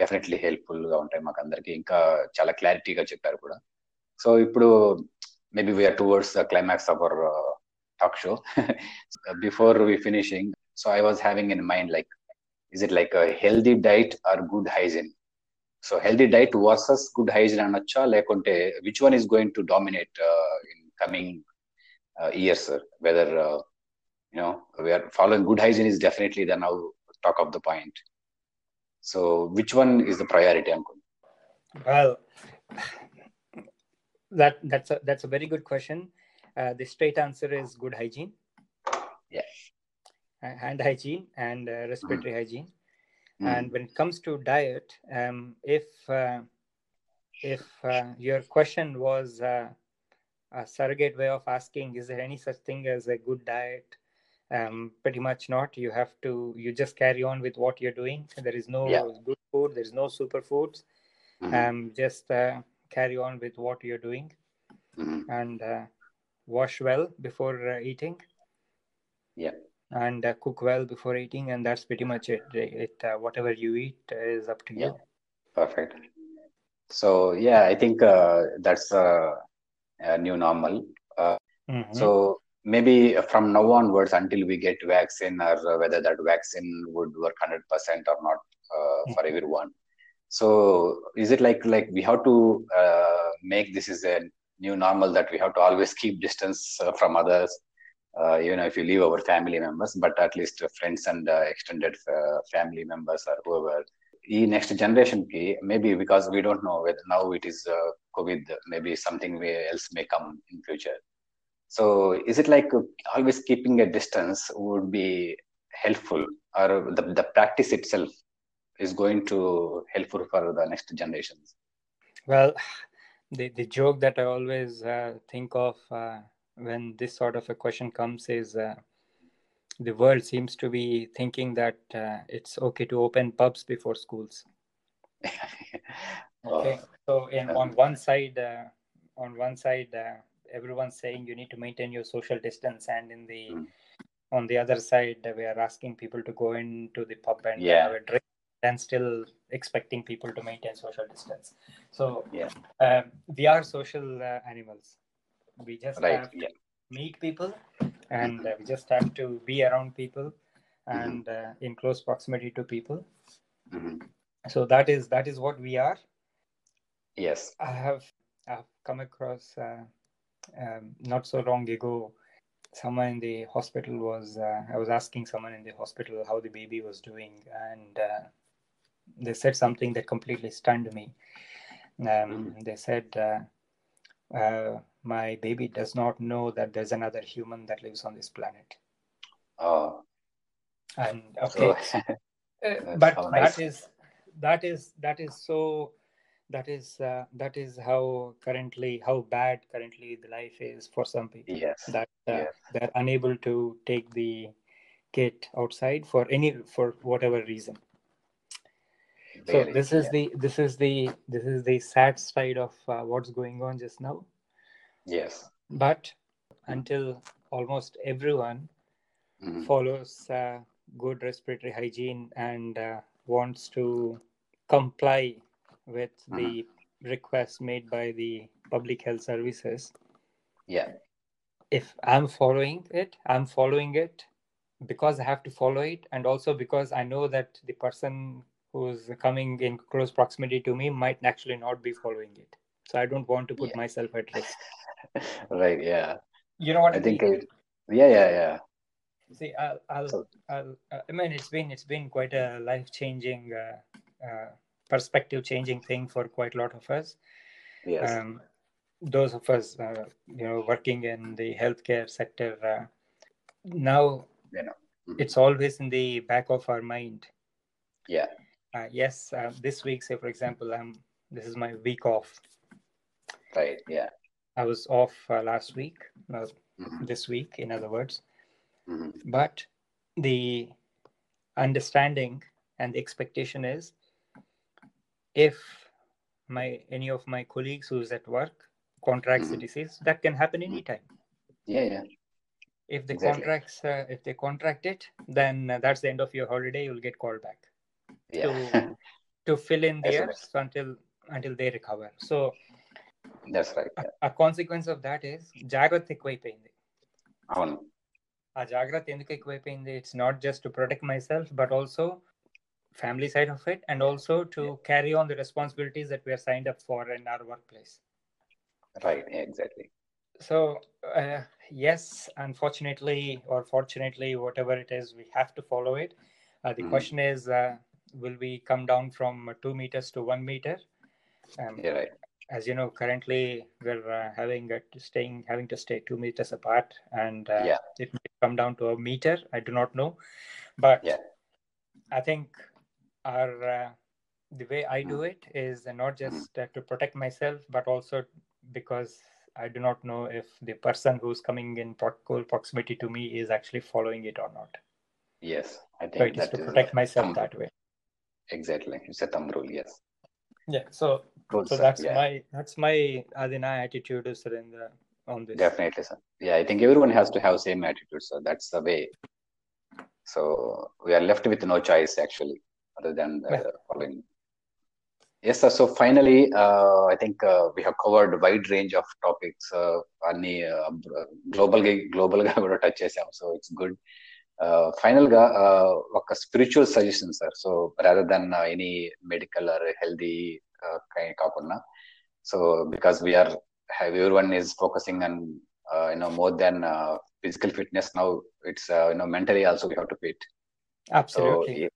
definitely హెల్ప్ఫుల్గా ఉంటాయి మాకు అందరికి. ఇంకా చాలా క్లారిటీగా చెప్పారు కూడా. సో ఇప్పుడు maybe we are towards the climax of our talk show before we finishing so I was having in mind like is it like healthy diet or good hygiene So healthy diet versus good hygiene anacha, lekonte, which one is going to dominate uh, in coming uh, years, sir? Whether uh, you know we are following good hygiene is definitely the now talk of the point. So which one is the priority, Uncle? Well, that that's a that's a very good question. The straight answer is good hygiene. Yes. Hand hygiene and respiratory hmm. hygiene. Mm. And when it comes to diet, um, if uh, if uh, your question was uh, a surrogate way of asking, is there any such thing as a good diet? Um, pretty much not. You have to. You just carry on with what you're doing. There is no Yeah. good food. There is no superfoods. Mhm. Um, just uh, carry on with what you're doing Mhm. and uh, wash well before uh, eating. Yeah. And uh, cook well before eating, and that's pretty much it. It uh, whatever you eat is up to Yeah. you. perfect so yeah i think uh, that's uh, a new normal Mhm. so maybe from now onwards until we get vaccine or uh, whether that vaccine would work 100% or not uh, for everyone so is it like like we have to uh, make this is a new normal that we have to always keep distance uh, from others uh, even if you leave our family members but at least friends and uh, extended uh, family members or whoever ఈ next generation కి maybe because we don't know weather now it is Covid maybe something else may come in future so is it like always keeping a distance would be helpful are the practice it self is going to helpful for the next generations Well, the the joke that I always uh, think of uh, when this sort of a question comes is uh, the world seems to be thinking that uh, it's okay to open pubs before schools. (laughs) Okay, so in on one side, uh, on one side, uh, everyone's saying you need to maintain your social distance, and in the Mm. on the other side, uh, we are asking people to go into the pub and Yeah. have a drink, and still expecting people to maintain social distance. So Yeah. um, we are social uh, animals. We just right have to yeah meet people, and uh, we just have to be around people, and uh, in close proximity to people. Mhm. So that is that is what we are. yes I have I've come across uh, um, not so long ago. Someone in the hospital was uh, I was asking someone in the hospital how the baby was doing, and uh, they said something that completely stunned me. Um, They said, uh, uh, "My baby does not know that there's another human that lives on this planet." oh And so okay, (laughs) Uh, but how nice. that is that is that is so that is uh, that is how currently how bad currently the life is for some people yes that uh, yes. they're unable to take the kid outside for any for whatever reason so this is yeah. the this is the this is the sad side of uh, what's going on just now. Yes. But until almost everyone Mhm. follows uh, good respiratory hygiene and uh, wants to comply with the requests made by the public health services. Yeah. If i'm following it i'm following it because i have to follow it and also because i know that the person who's coming in close proximity to me might actually not be following it so i don't want to put Yeah. myself at risk (laughs) right yeah you know what i, i think mean it, yeah yeah yeah See, I'll, I'll, So- I'll, I mean, it's been, it's been quite a life-changing, uh, uh, perspective-changing thing for quite a lot of us. yes Um, those of us, uh, you know, working in the healthcare sector, uh, now You know. Mhm. it's always in the back of our mind. yeah Uh, yes, uh, this week, say for example, I'm. This is my week off. right yeah I was off uh, last week. Uh, Mhm. this week, in other words. Mhm. but the understanding and the expectation is if my any of my colleagues who's at work contracts the Mhm. disease that can happen anytime yeah yeah if they Exactly. contracts uh, if they contract it then uh, that's the end of your holiday you'll get called back Yeah. (laughs) to fill in That's theirs until until they recover so That's right. a, a consequence of that is జాగ్రత్త ఎక్కువైపోయింది అవును ఆ జాగ్రత్త ఎందుకు ఎక్కువైపోయింది it's not just to protect my self but also family side of it and also to carry on the responsibilities that we are signed up for in our work place right exactly So, uh, yes, unfortunately or fortunately, whatever it is, we have to follow it. Uh, the Mhm. question is, uh, will we come down from two meters to one meter? Um, Yeah, right. As you know, currently we're uh, having uh, to staying having to stay two meters apart, and uh, Yeah. it may come down to a meter. I do not know, but Yeah. I think our uh, the way I do it is not just uh, to protect myself, but also because I do not know if the person who's coming in close proximity to me is actually following it or not. Yes, I So think it is that to is protect myself thumb that way exactly it's a thumb rule yes yeah so so that's yeah. my that's my adina attitude is in the on this definitely sir yeah i think everyone has to have same attitude so that's the way so we are left with no choice actually other than yeah. following Yes, sir. So finally, uh, I think uh, we have covered a wide range of topics. Uh, any uh, global (laughs) global touches, so it's good. Final గా uh, ఒక spiritual suggestion sir so rather than any medical or healthy కాకుండా so because we are have everyone is focusing on uh, you know more than uh, physical fitness now it's uh, you know mentally also we have to fit Absolutely. so yeah.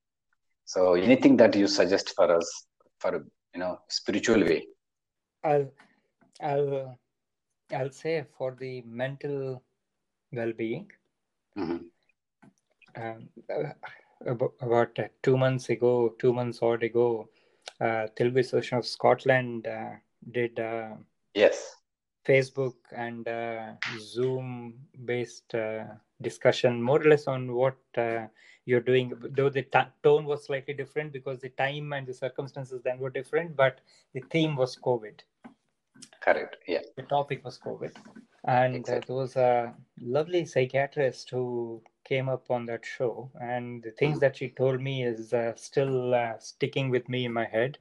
so anything that you suggest for us for you know spiritual way I'll I'll I'll say for the mental well-being. Mhm. Um, uh, about, uh, two months ago, two months odd ago, uh, Telugu Association of Scotland uh, did uh, yes Facebook and uh, Zoom based uh, discussion, more or less on what uh, you're doing. Though the t- tone was slightly different because the time and the circumstances then were different, but the theme was COVID. correct yeah The topic was COVID. And uh, Exactly. there was a lovely psychiatrist who came up on that show. And the things Mhm. that she told me is uh, still uh, sticking with me in my head.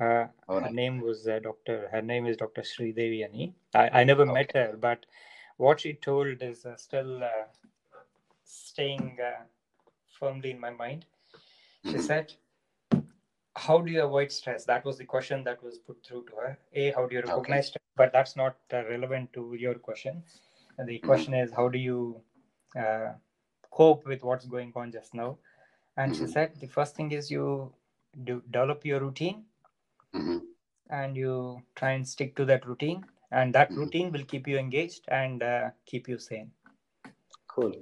Uh, oh, her name was uh, Dr. Her name is Dr. Sridevi Ani. I, I never met her, but what she told is uh, still uh, staying uh, firmly in my mind. She Mhm. said, "How do you avoid stress?" That was the question that was put through to her. A, how do you recognize stress? But that's not uh, relevant to your question. And the Mhm. question is, how do you uh, cope with what's going on just now? And she Mhm. said, the first thing is you do develop your routine Mhm. and you try and stick to that routine and that Mhm. routine will keep you engaged and uh, keep you sane cool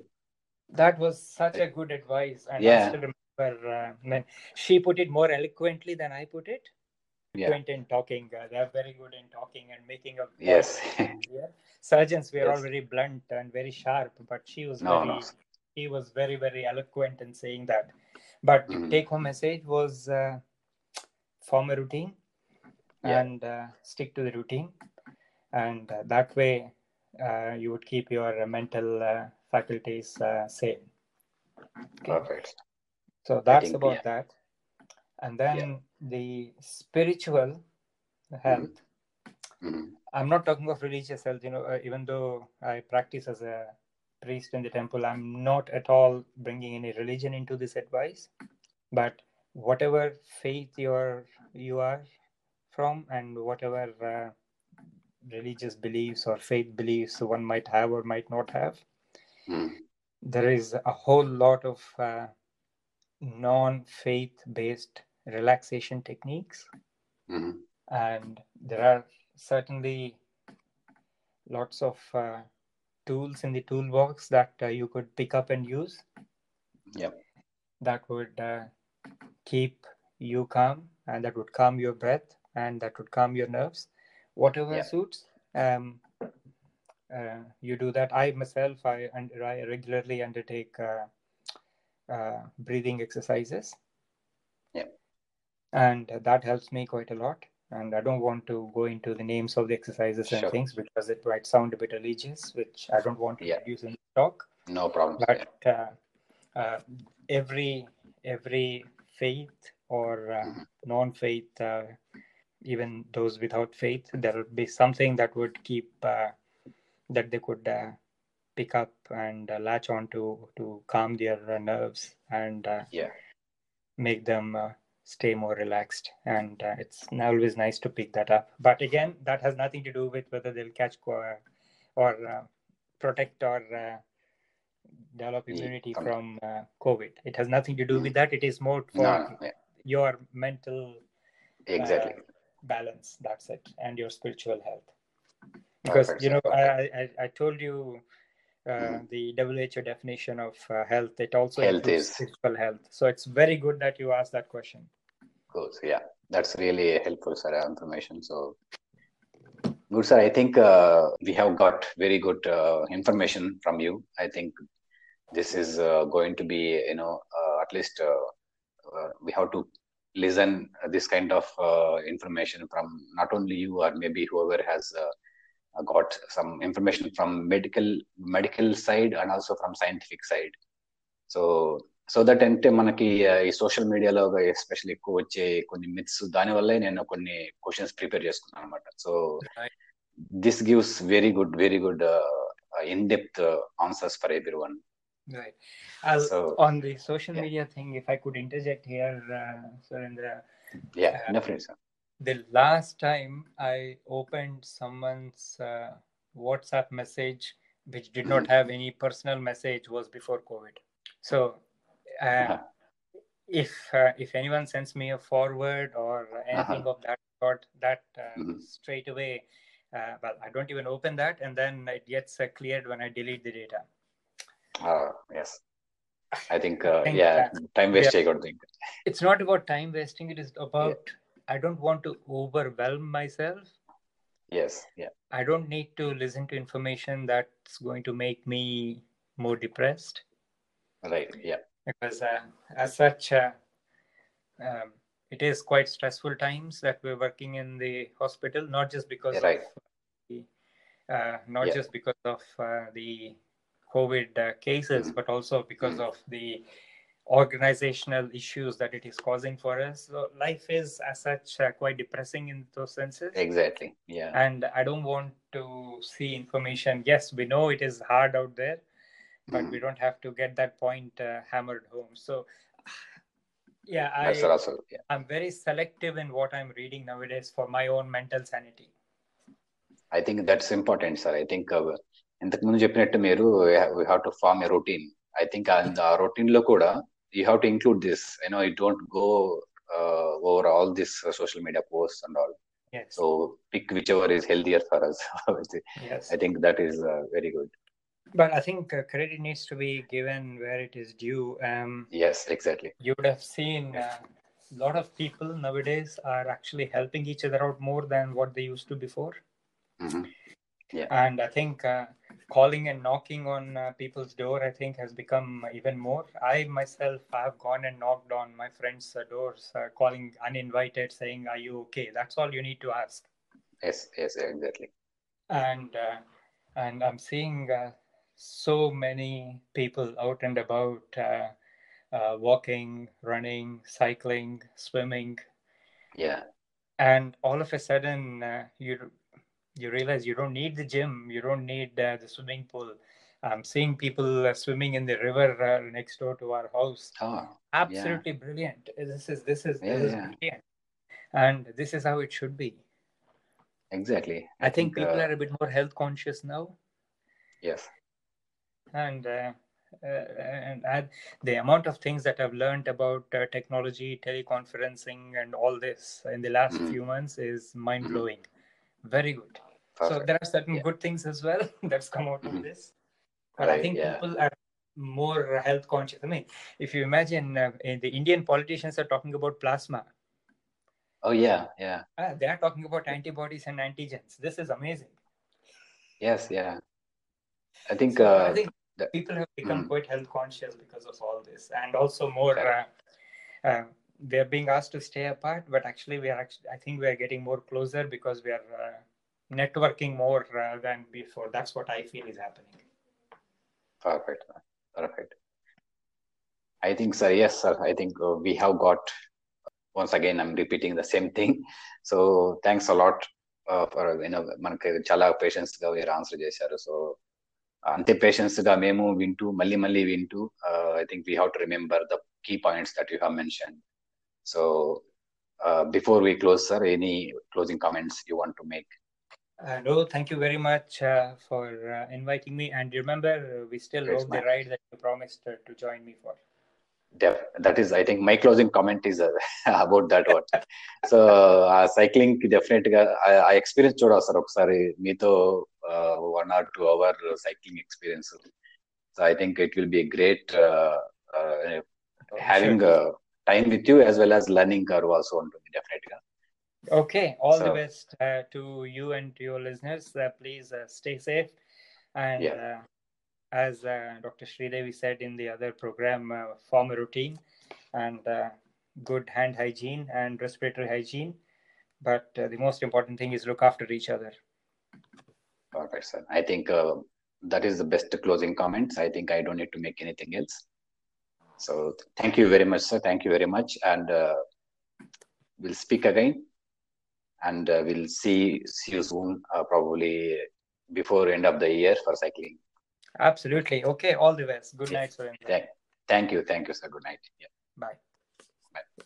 that was such a good advice and i still remember uh, she put it more eloquently than i put it. Yeah. In talking uh, they're very good in talking and making a yes. surgeons we are all very blunt and very sharp but she was no very no. he was very very eloquent in saying that. But Mhm. take home message was uh, form a routine Yeah. and uh, stick to the routine. And uh, that way uh, you would keep your mental uh, faculties uh, sane. Okay. perfect so that's think, about yeah. that and then the spiritual health Mhm. I'm not talking of religious health, you know, uh, even though I practice as a priest in the temple, I'm not at all bringing any religion into this advice. But whatever faith you're, you are from and whatever uh, religious beliefs or faith beliefs one might have or might not have, Mhm. there is a whole lot of uh, non faith based relaxation techniques. Mhm. and there are certainly lots of uh, tools in the toolbox that uh, you could pick up and use. Yep. that would uh, keep you calm and that would calm your breath and that would calm your nerves. Whatever suits um, uh, you do that. I myself i, and I regularly undertake uh, breathing exercises Yeah. and that helps me quite a lot and i don't want to go into the names of the exercises and Sure. things because it might sound a bit religious which i don't want to Yeah. introduce in the talk No problem. But uh, uh, every every faith or uh, Mhm. non-faith, uh, even those without faith, there will be something that would keep uh, that they could uh, pick up and uh, latch on to to calm their uh, nerves and uh, Yeah. make them uh, stay more relaxed. And uh, it's always nice to pick that up. But again, that has nothing to do with whether they'll catch co- or uh, protect or uh, develop immunity come- from uh, COVID. It has nothing to do with that. It is more for No, yeah, your mental exactly. balance. That's it, and your spiritual health. Because Perfect, you know. I, I I told you uh, Mhm. the WHO definition of uh, health. It also Health is- physical health. So it's very good that you asked that question. Cool. So, yeah, that's really helpful, sir, information. So, good, sir. I think uh, we have got very good uh, information from you. I think this is uh, going to be, you know, uh, at least uh, uh, we have to listen this kind of uh, information from not only you or maybe whoever has uh, got some information from medical medical side and also from scientific side. So so that అంటే మనకి ఈ social మీడియాలో especially ఎక్కువ వచ్చే కొన్ని myths దాని వల్లే నేను కొన్ని క్వశ్చన్స్ ప్రిపేర్ చేసుకున్నాను అనమాట so. This gives very good very good in depth answers for every one Right. I'll, So, on the social yeah. media thing, if I could interject here, uh, Surendra, yeah Uh, definite sir the last time I opened someone's uh, WhatsApp message, which did not have any personal message, was before COVID. So, uh, uh-huh. if uh, if anyone sends me a forward or anything uh-huh. of that sort, that uh, mm-hmm. straight away, uh, well, I don't even open that, and then it gets uh, cleared when I delete the data. Uh, yes. I think, I think yeah, time wasting yeah. I think. It's not about time wasting. It is about yeah I don't want to overwhelm myself. Yes. Yeah. I don't need to listen to information that's going to make me more depressed. Right. Yeah. Because uh, as such, uh, um, it is quite stressful times that we're working in the hospital, not just because yeah, right. of the, uh, not yeah. just because of uh, the COVID uh, cases, mm-hmm. but also because mm-hmm. of the organizational issues that it is causing for us. So life is, as such, uh, quite depressing in those senses. Exactly yeah and I don't want to see information. Yes, we know it is hard out there, but we don't have to get that point uh, hammered home. So, yeah, that's I, also I'm very selective in what I'm reading nowadays for my own mental sanity. I think that's important sir I think ఇంతకు ముందు చెప్పినట్టు మీరు we have to form a routine I think ఆ you have to include this you know you don't go uh, over all these uh, social media posts and all yes. so pick whichever is healthier for us (laughs) yes. i think that is uh, very good but i think uh, credit needs to be given where it is due um, yes exactly you would have seen a lot of people nowadays are actually helping each other out more than what they used to before mm-hmm. yeah. and i think uh, calling and knocking on uh, people's door i think has become even more. I myself have gone and knocked on my friends uh, doors uh, calling uninvited saying are you okay? That's all you need to ask. Yes yes exactly. And uh, and i'm seeing uh, so many people out and about uh, walking running cycling swimming. Yeah. And all of a sudden you you realize you don't need the gym, you don't need uh, the swimming pool. I'm seeing people uh, swimming in the river uh, next door to our house. Oh, absolutely yeah. brilliant! This is this is yeah, this yeah. brilliant, and this is how it should be. Exactly. I, I think, think, uh, people are a bit more health conscious now. Yes. And. Uh, uh, and the amount of things that I've learned about technology, teleconferencing, and all this in the last mm-hmm. few months is mind blowing. Mm-hmm. Very good. So there are certain yeah. good things as well (laughs) that's come out of mm-hmm. this. But right, I think yeah. people are more health conscious. I mean, if you imagine uh, eh, the Indian politicians are talking about plasma. Oh yeah, yeah. Uh, they are talking about antibodies and antigens. This is amazing. Yes, yeah. I think. So uh, I think that, people have become mm. quite health conscious because of all this, and also more. Uh, uh, They're being asked to stay apart, but actually, we are. Actually, I think we are getting more closer because we are uh, networking more uh, than before. That's what I feel is happening. Perfect. Perfect. I think, sir, yes, sir. I think uh, we have got, once again, I'm repeating the same thing. (laughs) So thanks a lot uh, for, you know, మనకి చాలా పేషెన్స్గా మీరు answer చేశారు so అంతే పేషెన్స్గా మేము వింటూ మళ్ళీ మళ్ళీ వింటూ I think we have to remember the key points that you have mention so before we close sir any closing comments you want to make Uh, no, thank you very much uh, for uh, inviting me. And remember, uh, we still Yes, rode the ma'am. ride that you promised uh, to join me for. Def- that is i think my closing comment is uh, (laughs) about that one so ఆ cycling కి definite గా ఆ- ఆ experience చూడాలి sir ఒకసారి మీతో one or two hour cycling experience so I think it will be great having time with you as well as learning curve also ఉంటుంది definite గా Okay, all the best uh, to you and to your listeners. Uh, please uh, stay safe. And Yeah. uh, as uh, Dr. Sridevi said in the other program, uh, form a routine and uh, good hand hygiene and respiratory hygiene. But uh, the most important thing is look after each other. Perfect, sir. I think uh, that is the best closing comments. I think I don't need to make anything else. So thank you very much, sir. Thank you very much. And uh, we'll speak again. And uh, we'll see, see you soon, uh, probably before end of the year for cycling. Absolutely. Okay, all the best. Good Yeah. night, Surendra. Thank, thank you. Thank you, sir. Good night. Yeah. Bye. Bye.